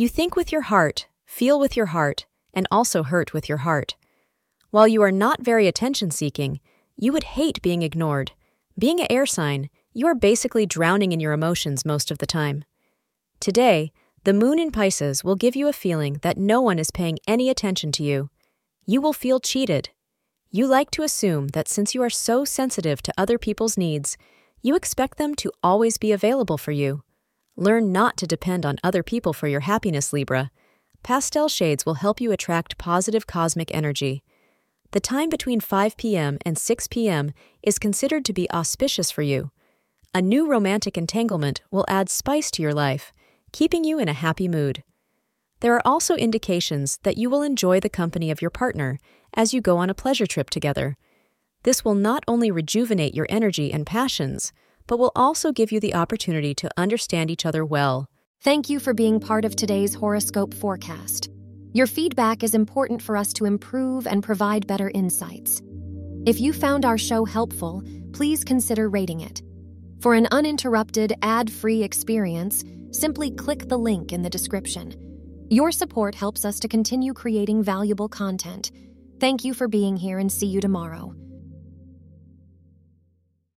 You think with your heart, feel with your heart, and also hurt with your heart. While you are not very attention seeking, you would hate being ignored. Being an air sign, you are basically drowning in your emotions most of the time. Today, the moon in Pisces will give you a feeling that no one is paying any attention to you. You will feel cheated. You like to assume that since you are so sensitive to other people's needs, you expect them to always be available for you. Learn not to depend on other people for your happiness, Libra. Pastel shades will help you attract positive cosmic energy. The time between 5 p.m. and 6 p.m. is considered to be auspicious for you. A new romantic entanglement will add spice to your life, keeping you in a happy mood. There are also indications that you will enjoy the company of your partner as you go on a pleasure trip together. This will not only rejuvenate your energy and passions, but will also give you the opportunity to understand each other well. Thank you for being part of today's horoscope forecast. Your feedback is important for us to improve and provide better insights. If you found our show helpful, please consider rating it. For an uninterrupted, ad free experience, simply click the link in the description. Your support helps us to continue creating valuable content. Thank you for being here and see you tomorrow.